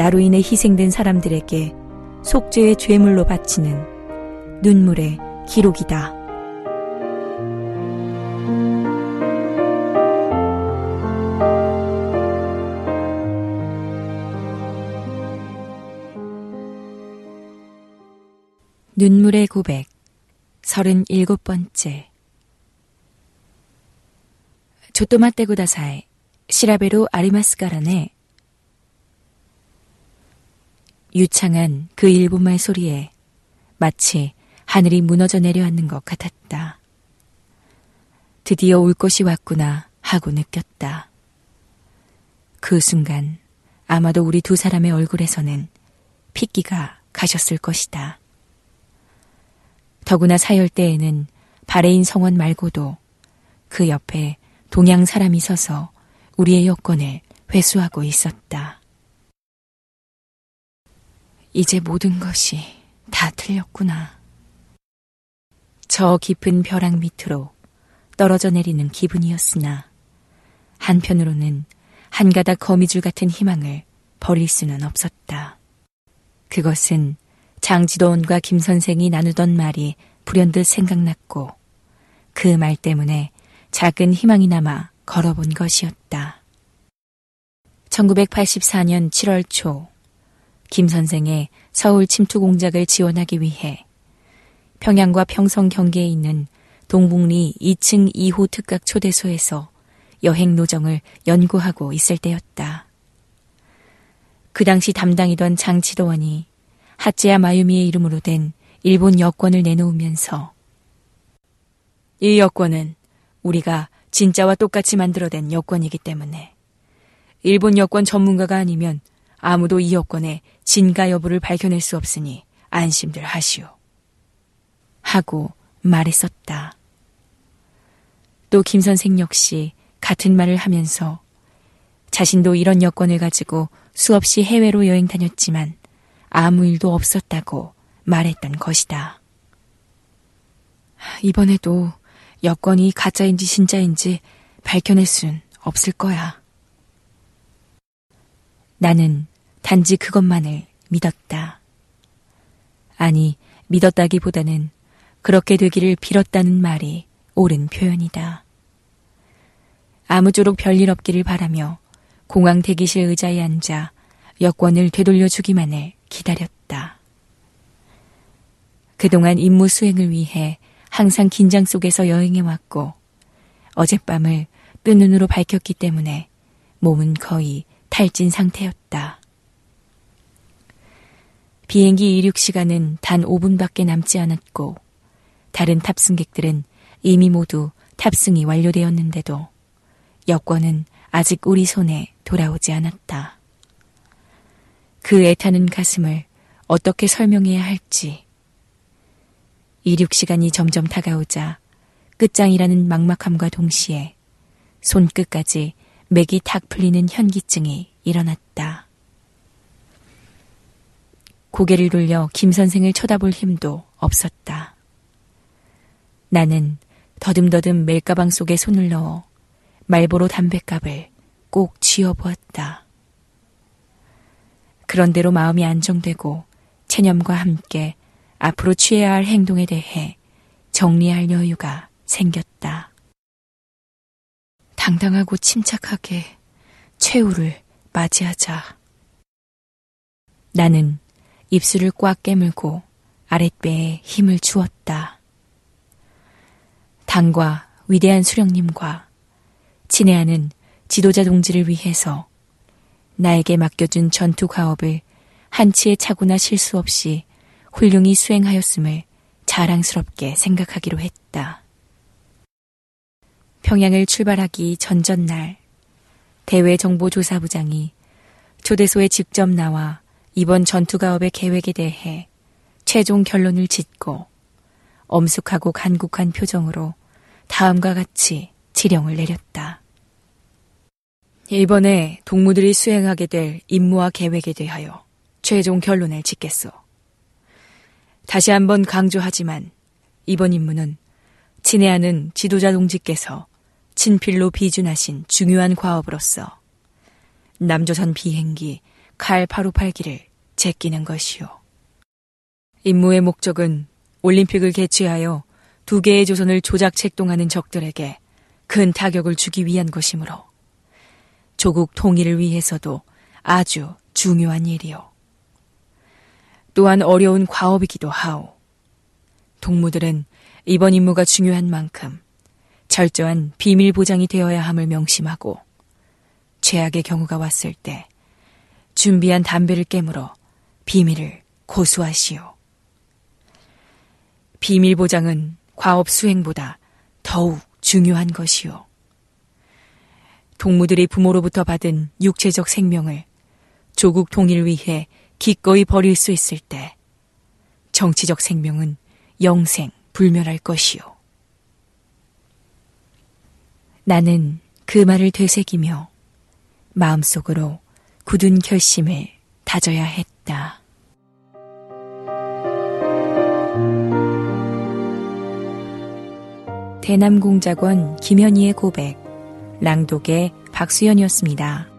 나로 인해 희생된 사람들에게 속죄의 죄물로 바치는 눈물의 기록이다. 눈물의 고백, 37번째. 조토마떼구다사에 시라베로 아리마스가라네 유창한 그 일본말 소리에 마치 하늘이 무너져 내려앉는 것 같았다. 드디어 올 것이 왔구나 하고 느꼈다. 그 순간 아마도 우리 두 사람의 얼굴에서는 핏기가 가셨을 것이다. 더구나 사열 때에는 바레인 성원 말고도 그 옆에 동양 사람이 서서 우리의 여권을 회수하고 있었다. 이제 모든 것이 다 틀렸구나. 저 깊은 벼락 밑으로 떨어져 내리는 기분이었으나 한편으로는 한 가닥 거미줄 같은 희망을 버릴 수는 없었다. 그것은 장지도원과 김 선생이 나누던 말이 불현듯 생각났고 그 말 때문에 작은 희망이 남아 걸어본 것이었다. 1984년 7월 초, 김 선생의 서울 침투 공작을 지원하기 위해 평양과 평성 경계에 있는 동북리 2층 2호 특각 초대소에서 여행 노정을 연구하고 있을 때였다. 그 당시 담당이던 장지도원이 하찌야 마유미의 이름으로 된 일본 여권을 내놓으면서 이 여권은 우리가 진짜와 똑같이 만들어낸 여권이기 때문에 일본 여권 전문가가 아니면 아무도 이 여권의 진가 여부를 밝혀낼 수 없으니 안심들 하시오. 하고 말했었다. 또 김 선생 역시 같은 말을 하면서 자신도 이런 여권을 가지고 수없이 해외로 여행 다녔지만 아무 일도 없었다고 말했던 것이다. 이번에도 여권이 가짜인지 진짜인지 밝혀낼 순 없을 거야. 나는 단지 그것만을 믿었다. 아니, 믿었다기보다는 그렇게 되기를 빌었다는 말이 옳은 표현이다. 아무쪼록 별일 없기를 바라며 공항 대기실 의자에 앉아 여권을 되돌려 주기만을 기다렸다. 그동안 임무 수행을 위해 항상 긴장 속에서 여행해왔고 어젯밤을 뜬 눈으로 밝혔기 때문에 몸은 거의 탈진 상태였다. 비행기 이륙 시간은 단 5분밖에 남지 않았고 다른 탑승객들은 이미 모두 탑승이 완료되었는데도 여권은 아직 우리 손에 돌아오지 않았다. 그 애타는 가슴을 어떻게 설명해야 할지. 이륙 시간이 점점 다가오자 끝장이라는 막막함과 동시에 손끝까지 맥이 탁 풀리는 현기증이 일어났다. 고개를 돌려 김 선생을 쳐다볼 힘도 없었다. 나는 더듬더듬 멜가방 속에 손을 넣어 말보로 담뱃갑을 꼭 쥐어보았다. 그런대로 마음이 안정되고 체념과 함께 앞으로 취해야 할 행동에 대해 정리할 여유가 생겼다. 당당하고 침착하게 최후를 맞이하자. 나는 입술을 꽉 깨물고 아랫배에 힘을 주었다. 당과 위대한 수령님과 친애하는 지도자 동지를 위해서 나에게 맡겨준 전투 가업을 한치의 착오나 실수 없이 훌륭히 수행하였음을 자랑스럽게 생각하기로 했다. 평양을 출발하기 전전날 대외정보조사부장이 초대소에 직접 나와 이번 전투가업의 계획에 대해 최종 결론을 짓고 엄숙하고 간곡한 표정으로 다음과 같이 지령을 내렸다. 이번에 동무들이 수행하게 될 임무와 계획에 대하여 최종 결론을 짓겠소. 다시 한번 강조하지만 이번 임무는 친애하는 지도자 동지께서 친필로 비준하신 중요한 과업으로서 남조선 비행기 칼 858기를 제끼는 것이오. 임무의 목적은 올림픽을 개최하여 두 개의 조선을 조작 책동하는 적들에게 큰 타격을 주기 위한 것이므로 조국 통일을 위해서도 아주 중요한 일이오. 또한 어려운 과업이기도 하오. 동무들은 이번 임무가 중요한 만큼 철저한 비밀 보장이 되어야 함을 명심하고 최악의 경우가 왔을 때 준비한 담배를 깨물어 비밀을 고수하시오. 비밀 보장은 과업 수행보다 더욱 중요한 것이오. 동무들이 부모로부터 받은 육체적 생명을 조국 통일을 위해 기꺼이 버릴 수 있을 때 정치적 생명은 영생 불멸할 것이오. 나는 그 말을 되새기며 마음속으로 굳은 결심을 다져야 했다. 대남공작원 김현희의 고백, 랑독의 박수연이었습니다.